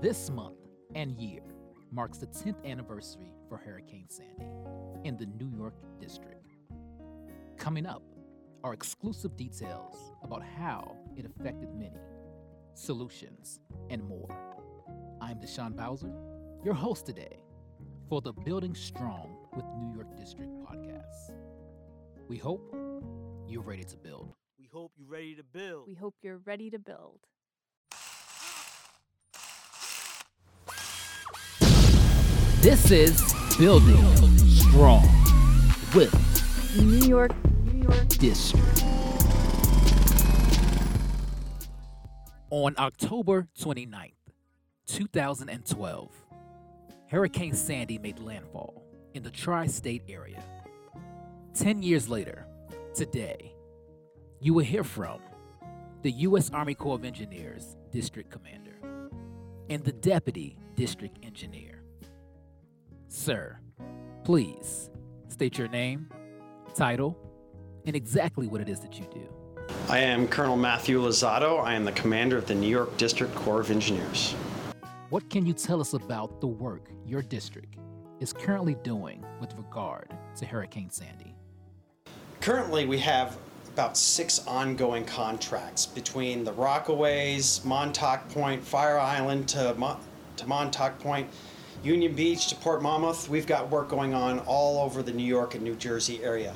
This month and year marks the 10th anniversary for Hurricane Sandy in the New York District. Coming up are exclusive details about how it affected many, solutions, and more. I'm Deshaun Bowser, your host today for the Building Strong with New York District podcast. We hope you're ready to build. We hope you're ready to build. We hope you're ready to build. This is Building Strong with New York, New York District. On October 29th, 2012, Hurricane Sandy made landfall in the tri state area. Ten years later, today, you will hear from the U.S. Army Corps of Engineers District Commander and the Deputy District Engineer. Sir, please state your name, title, and exactly what it is that you do. I am Colonel Matthew Luzzatto. I am the commander of the New York District Corps of Engineers. What can you tell us about the work your district is currently doing with regard to Hurricane Sandy? Currently, we have about six ongoing contracts between the Rockaways, Montauk Point, Fire Island to, Mon- to Montauk Point, Union Beach to Port Monmouth. We've got work going on all over the New York and New Jersey area.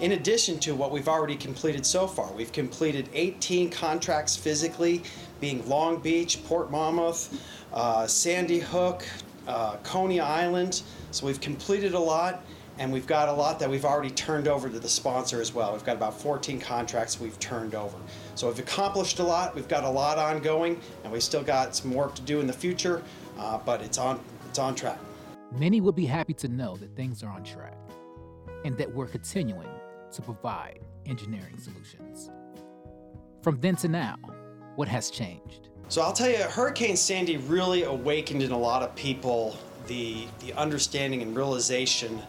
In addition to what we've already completed so far, we've completed 18 contracts physically, being Long Beach, Port Monmouth, uh, Sandy Hook, uh, Coney Island. So we've completed a lot, and we've got a lot that we've already turned over to the sponsor as well. We've got about 14 contracts we've turned over. So we've accomplished a lot. We've got a lot ongoing, and we still got some work to do in the future, uh, but it's on it's on track. Many will be happy to know that things are on track and that we're continuing to provide engineering solutions. From then to now, what has changed? So I'll tell you, Hurricane Sandy really awakened in a lot of people the, the understanding and realization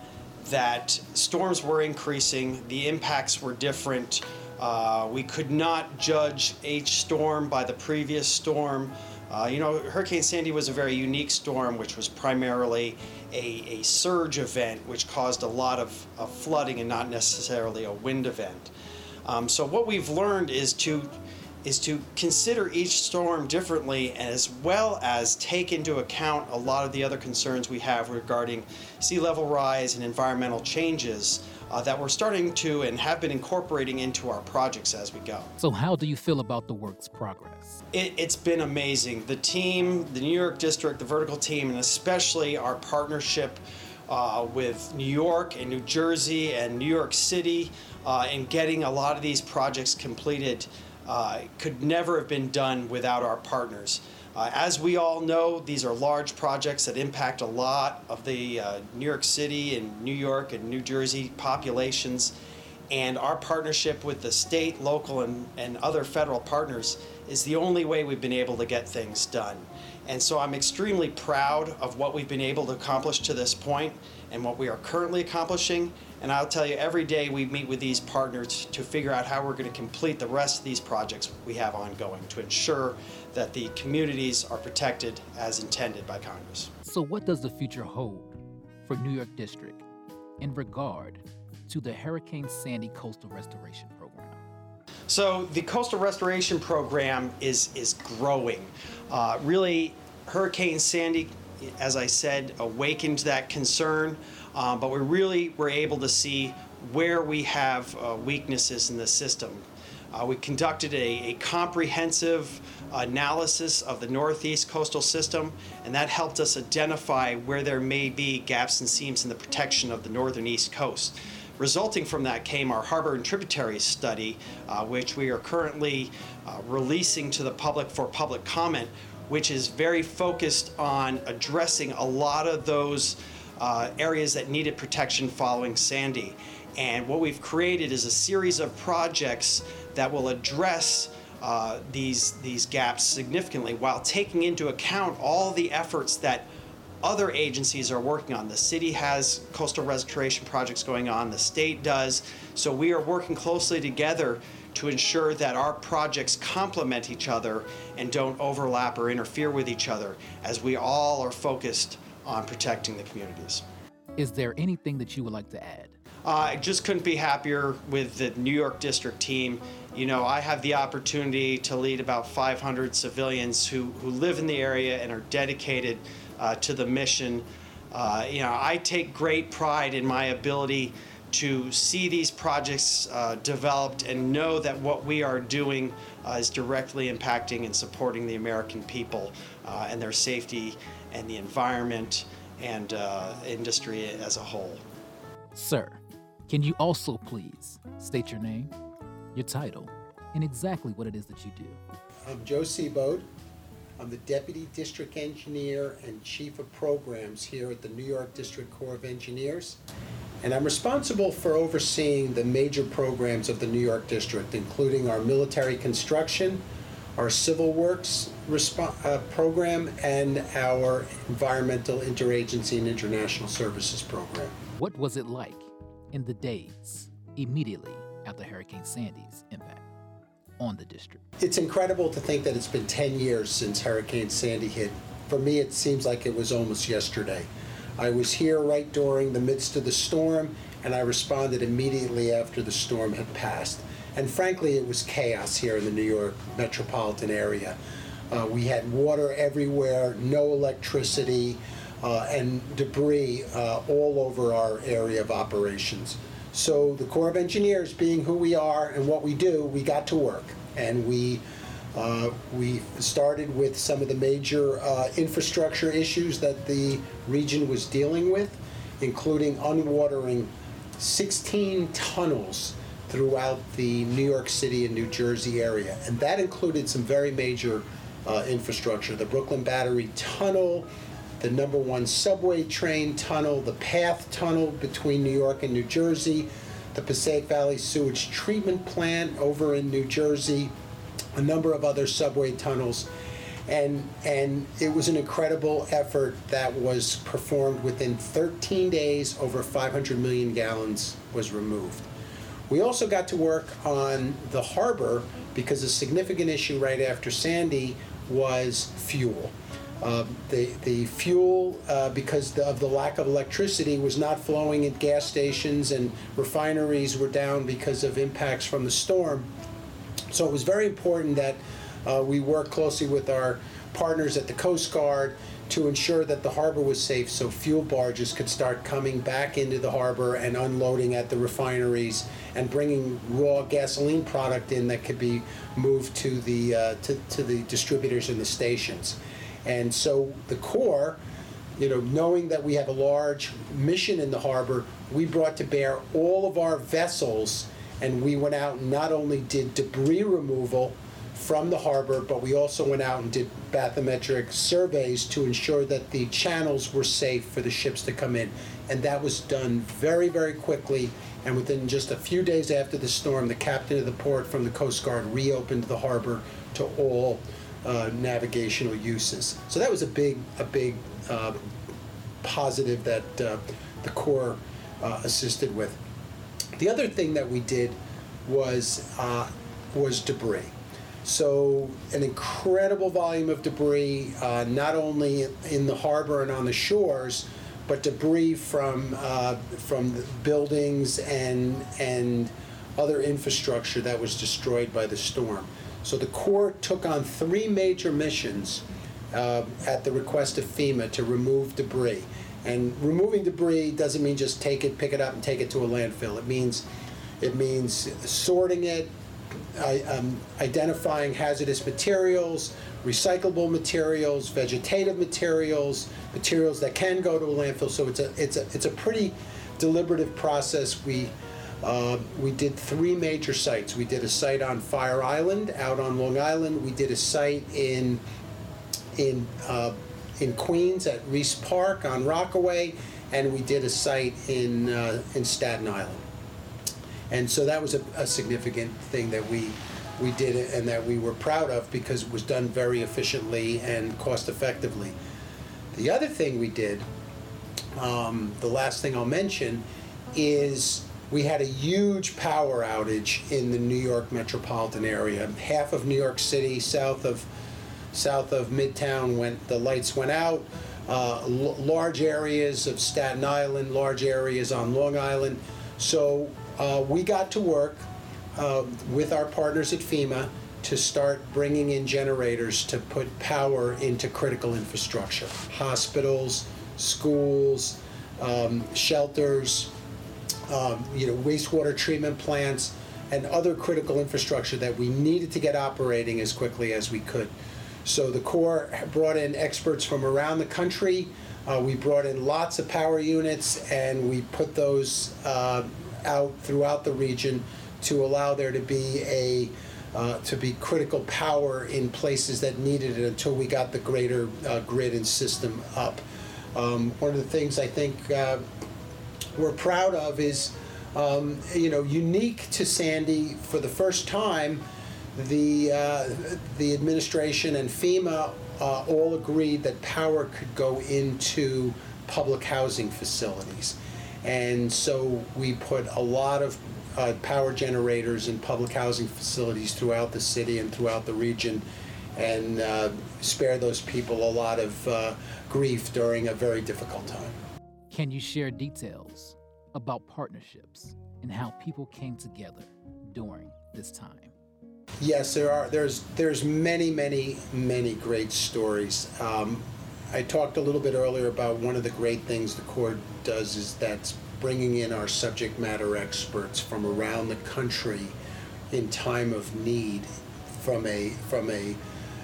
that storms were increasing, the impacts were different. Uh, we could not judge each storm by the previous storm. Uh, you know, Hurricane Sandy was a very unique storm, which was primarily a, a surge event, which caused a lot of, of flooding and not necessarily a wind event. Um, so what we've learned is to is to consider each storm differently as well as take into account a lot of the other concerns we have regarding sea level rise and environmental changes uh, that we're starting to and have been incorporating into our projects as we go. So, how do you feel about the work's progress? It, has been amazing. The team, the New York District, the vertical team, and especially our partnership uh, with New York and New Jersey and New York City uh, in getting a lot of these projects completed uh, could never have been done without our partners. Uh, as we all know, these are large projects that impact a lot of the uh, New York City and New York and New Jersey populations. And our partnership with the state, local, and, and other federal partners is the only way we've been able to get things done. And so I'm extremely proud of what we've been able to accomplish to this point and what we are currently accomplishing. And I'll tell you, every day we meet with these partners to figure out how we're going to complete the rest of these projects we have ongoing to ensure that the communities are protected as intended by Congress. So, what does the future hold for New York District in regard to the Hurricane Sandy Coastal Restoration Program? So, the Coastal Restoration Program is, is growing. Uh, really, Hurricane Sandy, as I said, awakened that concern, uh, but we really were able to see where we have uh, weaknesses in the system. Uh, we conducted a, a, comprehensive analysis of the Northeast coastal system, and that helped us identify where there may be gaps and seams in the protection of the northern east coast. Resulting from that came our harbor and tributaries study, uh, which we are currently uh, releasing to the public for public comment, which is very focused on addressing a lot of those uh, areas that needed protection following Sandy. And what we've created is a series of projects that will address uh, these, these gaps significantly while taking into account all the efforts that other agencies are working on. The city has coastal restoration projects going on, the state does. So we are working closely together to ensure that our projects complement each other and don't overlap or interfere with each other as we all are focused on protecting the communities. Is there anything that you would like to add? Uh, I just couldn't be happier with the New York District team. You know, I have the opportunity to lead about 500 civilians who, who live in the area and are dedicated uh, to the mission. Uh, you know, I take great pride in my ability to see these projects uh, developed and know that what we are doing uh, is directly impacting and supporting the American people uh, and their safety and the environment and uh, industry as a whole. Sir, can you also please state your name, your title, and exactly what it is that you do? I'm Joe Seebode. I'm the Deputy District Engineer and Chief of Programs here at the New York District Corps of Engineers. And I'm responsible for overseeing the major programs of the New York District, including our military construction, our civil works respo- uh, program, and our environmental interagency and international services program. What was it like in the days immediately after Hurricane Sandy's impact on the district? It's incredible to think that it's been 10 years since Hurricane Sandy hit. For me, it seems like it was almost yesterday. I was here right during the midst of the storm, and I responded immediately after the storm had passed. And frankly, it was chaos here in the New York metropolitan area. Uh, we had water everywhere, no electricity, uh, and debris uh, all over our area of operations. So the Corps of Engineers, being who we are and what we do, we got to work, and we uh, we started with some of the major uh, infrastructure issues that the region was dealing with, including unwatering 16 tunnels throughout the New York City and New Jersey area. And that included some very major uh, infrastructure the Brooklyn Battery Tunnel, the number one subway train tunnel, the PATH Tunnel between New York and New Jersey, the Passaic Valley Sewage Treatment Plant over in New Jersey, a number of other subway tunnels. And, and it was an incredible effort that was performed within 13 days. Over 500 million gallons was removed. We also got to work on the harbor because a significant issue right after Sandy was fuel. Uh, the, the fuel, uh, because the, of the lack of electricity, was not flowing at gas stations and refineries were down because of impacts from the storm. So it was very important that uh, we work closely with our partners at the Coast Guard to ensure that the harbor was safe so fuel barges could start coming back into the harbor and unloading at the refineries and bringing raw gasoline product in that could be moved to the, uh, to, to the distributors and the stations. And so the Corps, you know, knowing that we have a large mission in the harbor, we brought to bear all of our vessels and we went out and not only did debris removal from the harbor, but we also went out and did bathymetric surveys to ensure that the channels were safe for the ships to come in. And that was done very, very quickly. And within just a few days after the storm, the captain of the port from the Coast Guard reopened the harbor to all uh, navigational uses. So that was a big, a big uh, positive that uh, the Corps uh, assisted with. The other thing that we did was uh, was debris. So an incredible volume of debris, uh, not only in the harbor and on the shores, but debris from uh, from buildings and and other infrastructure that was destroyed by the storm. So the Corps took on three major missions uh, at the request of FEMA to remove debris. And removing debris doesn't mean just take it, pick it up, and take it to a landfill. It means it means sorting it, I, um, identifying hazardous materials, recyclable materials, vegetative materials, materials that can go to a landfill. So it's a it's a it's a pretty deliberative process. We uh, we did three major sites. We did a site on Fire Island out on Long Island. We did a site in in uh, in Queens at Riis Park on Rockaway, and we did a site in uh, in Staten Island. And so that was a, a significant thing that we we did it and that we were proud of because it was done very efficiently and cost effectively. The other thing we did, um, the last thing I'll mention, is we had a huge power outage in the New York metropolitan area. Half of New York City, south of south of Midtown, went the lights went out. Uh, l- large areas of Staten Island, large areas on Long Island. So uh, we got to work uh, with our partners at FEMA to start bringing in generators to put power into critical infrastructure, hospitals, schools, um, shelters, um, you know, wastewater treatment plants, and other critical infrastructure that we needed to get operating as quickly as we could. So the Corps brought in experts from around the country. Uh, we brought in lots of power units, and we put those uh, out throughout the region to allow there to be a uh, to be critical power in places that needed it until we got the greater uh, grid and system up. Um, one of the things I think uh, we're proud of is, um, you know, unique to Sandy for the first time, the, uh, the administration and FEMA uh, all agreed that power could go into public housing facilities. And so we put a lot of uh, power generators in public housing facilities throughout the city and throughout the region and uh, spare those people a lot of uh, grief during a very difficult time. Can you share details about partnerships and how people came together during this time? Yes, there are. There's there's many, many, many great stories. Um, I talked a little bit earlier about one of the great things the Corps does is that's bringing in our subject matter experts from around the country in time of need from a from a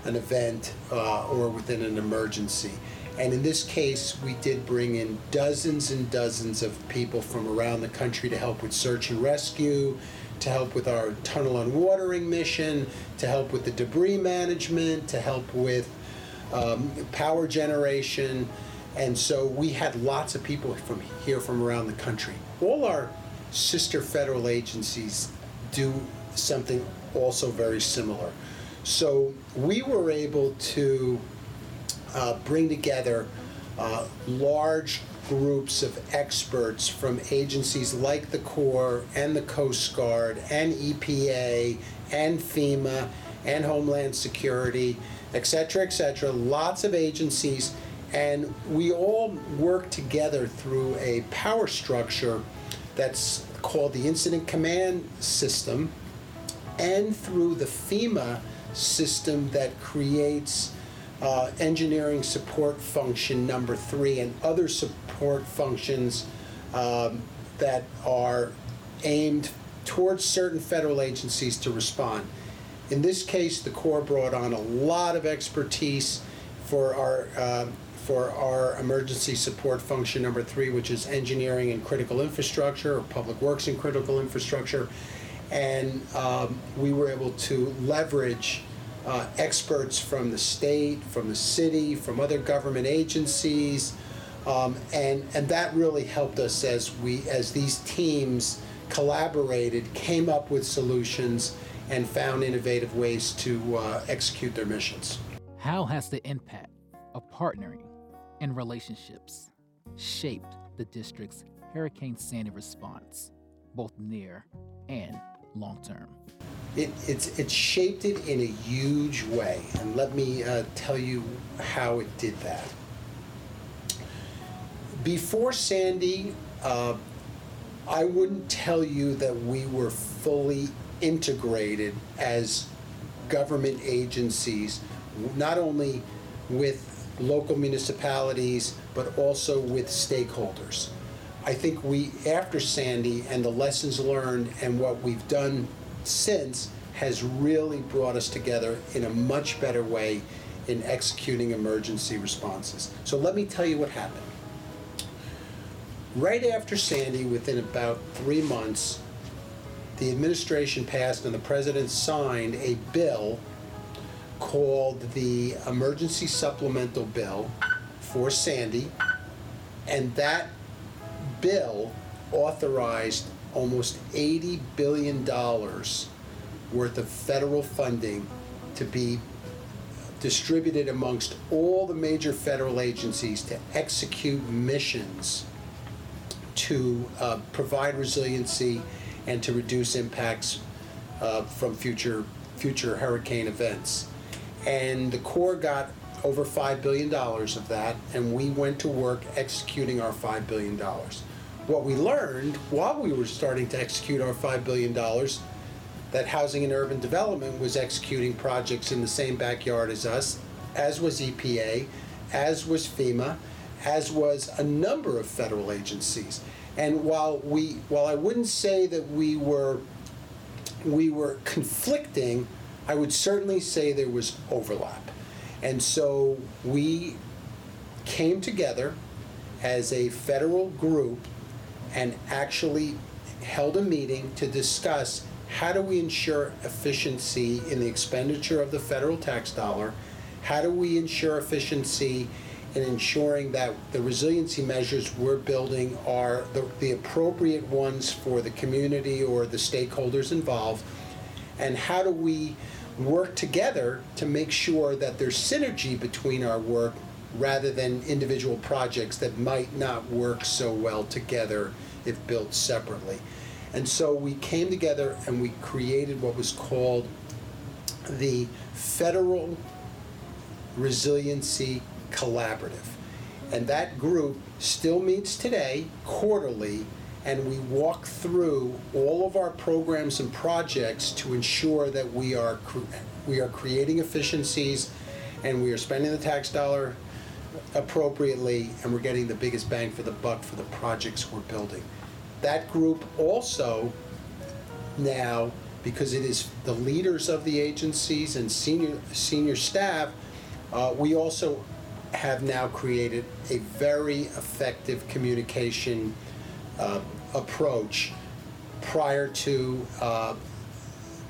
an event uh, or within an emergency. And in this case, we did bring in dozens and dozens of people from around the country to help with search and rescue, to help with our tunnel unwatering mission, to help with the debris management, to help with um, power generation. And so we had lots of people from here from around the country. All our sister federal agencies do something also very similar. So we were able to uh, bring together uh, large groups of experts from agencies like the Corps and the Coast Guard and EPA and FEMA and Homeland Security, et cetera, et cetera, lots of agencies. And we all work together through a power structure that's called the Incident Command System and through the FEMA system that creates uh, engineering support function number three and other support functions um, that are aimed towards certain federal agencies to respond. In this case, the Corps brought on a lot of expertise for our uh, for our emergency support function number three, which is engineering and critical infrastructure, or public works and critical infrastructure, and um, we were able to leverage uh, experts from the state, from the city, from other government agencies, um, and and that really helped us as we as these teams collaborated, came up with solutions, and found innovative ways to uh, execute their missions. How has the impact of partnering and relationships shaped the district's Hurricane Sandy response, both near and long term? It, it's, it shaped it in a huge way, and let me uh, tell you how it did that. Before Sandy, uh, I wouldn't tell you that we were fully integrated as government agencies, not only with local municipalities, but also with stakeholders. I think we, after Sandy and the lessons learned and what we've done since, has really brought us together in a much better way in executing emergency responses. So let me tell you what happened. Right after Sandy, within about three months, the administration passed and the president signed a bill called the Emergency Supplemental Bill for Sandy, and that bill authorized almost $80 billion worth of federal funding to be distributed amongst all the major federal agencies to execute missions to uh, provide resiliency and to reduce impacts uh, from future future hurricane events. And the Corps got over $5 billion of that, and we went to work executing our $5 billion. What we learned while we were starting to execute our $5 billion that Housing and Urban Development was executing projects in the same backyard as us, as was EPA, as was FEMA, as was a number of federal agencies. And while we, while I wouldn't say that we were, we were conflicting, I would certainly say there was overlap. And so we came together as a federal group and actually held a meeting to discuss how do we ensure efficiency in the expenditure of the federal tax dollar? How do we ensure efficiency in ensuring that the resiliency measures we're building are the, the appropriate ones for the community or the stakeholders involved? And how do we work together to make sure that there's synergy between our work rather than individual projects that might not work so well together if built separately? And so we came together and we created what was called the Federal Resiliency Collaborative. And that group still meets today quarterly, and we walk through all of our programs and projects to ensure that we are we are creating efficiencies and we are spending the tax dollar appropriately and we're getting the biggest bang for the buck for the projects we're building. That group also now, because it is the leaders of the agencies and senior senior staff, uh, we also have now created a very effective communication uh, approach prior to uh,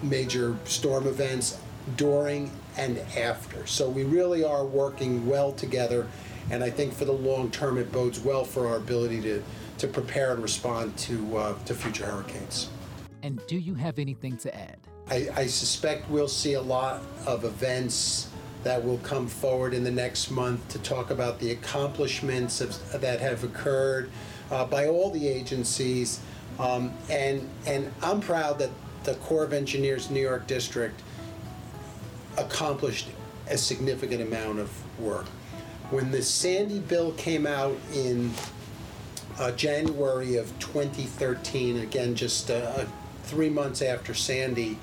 major storm events, during and after. So we really are working well together, and I think for the long term, it bodes well for our ability to, to prepare and respond to, uh, to future hurricanes. And do you have anything to add? I, I suspect we'll see a lot of events that will come forward in the next month to talk about the accomplishments of, that have occurred uh, by all the agencies. Um, and, and I'm proud that the Corps of Engineers New York District accomplished a significant amount of work. When the Sandy bill came out in uh, January of 2013, again, just uh, three months after Sandy,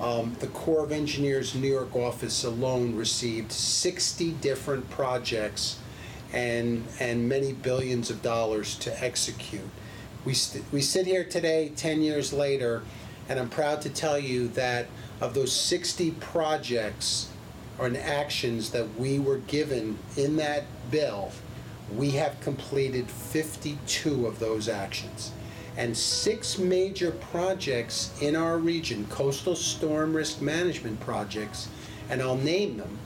um, the Corps of Engineers New York office alone received 60 different projects and, and many billions of dollars to execute. We, st- we sit here today, 10 years later, and I'm proud to tell you that of those 60 projects and actions that we were given in that bill, we have completed 52 of those actions. And six major projects in our region, coastal storm risk management projects, and I'll name them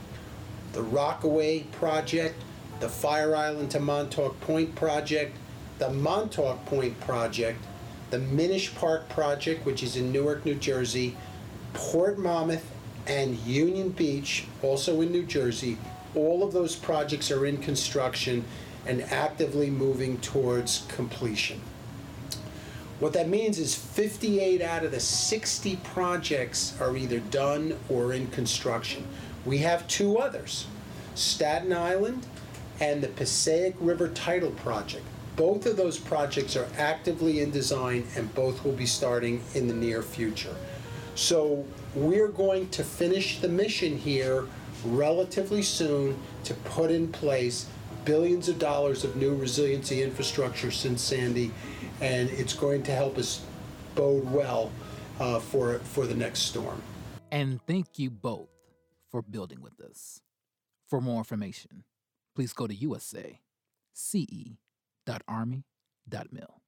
the Rockaway Project, the Fire Island to Montauk Point Project, the Montauk Point Project, the Minish Park Project, which is in Newark, New Jersey, Port Monmouth, and Union Beach, also in New Jersey. All of those projects are in construction and actively moving towards completion. What that means is 58 out of the 60 projects are either done or in construction. We have two others Staten Island and the Passaic River Tidal Project. Both of those projects are actively in design and both will be starting in the near future. So we're going to finish the mission here relatively soon to put in place billions of dollars of new resiliency infrastructure since Sandy, and it's going to help us bode well uh, for, for the next storm. And thank you both for building with us. For more information, please go to usacce.army.mil.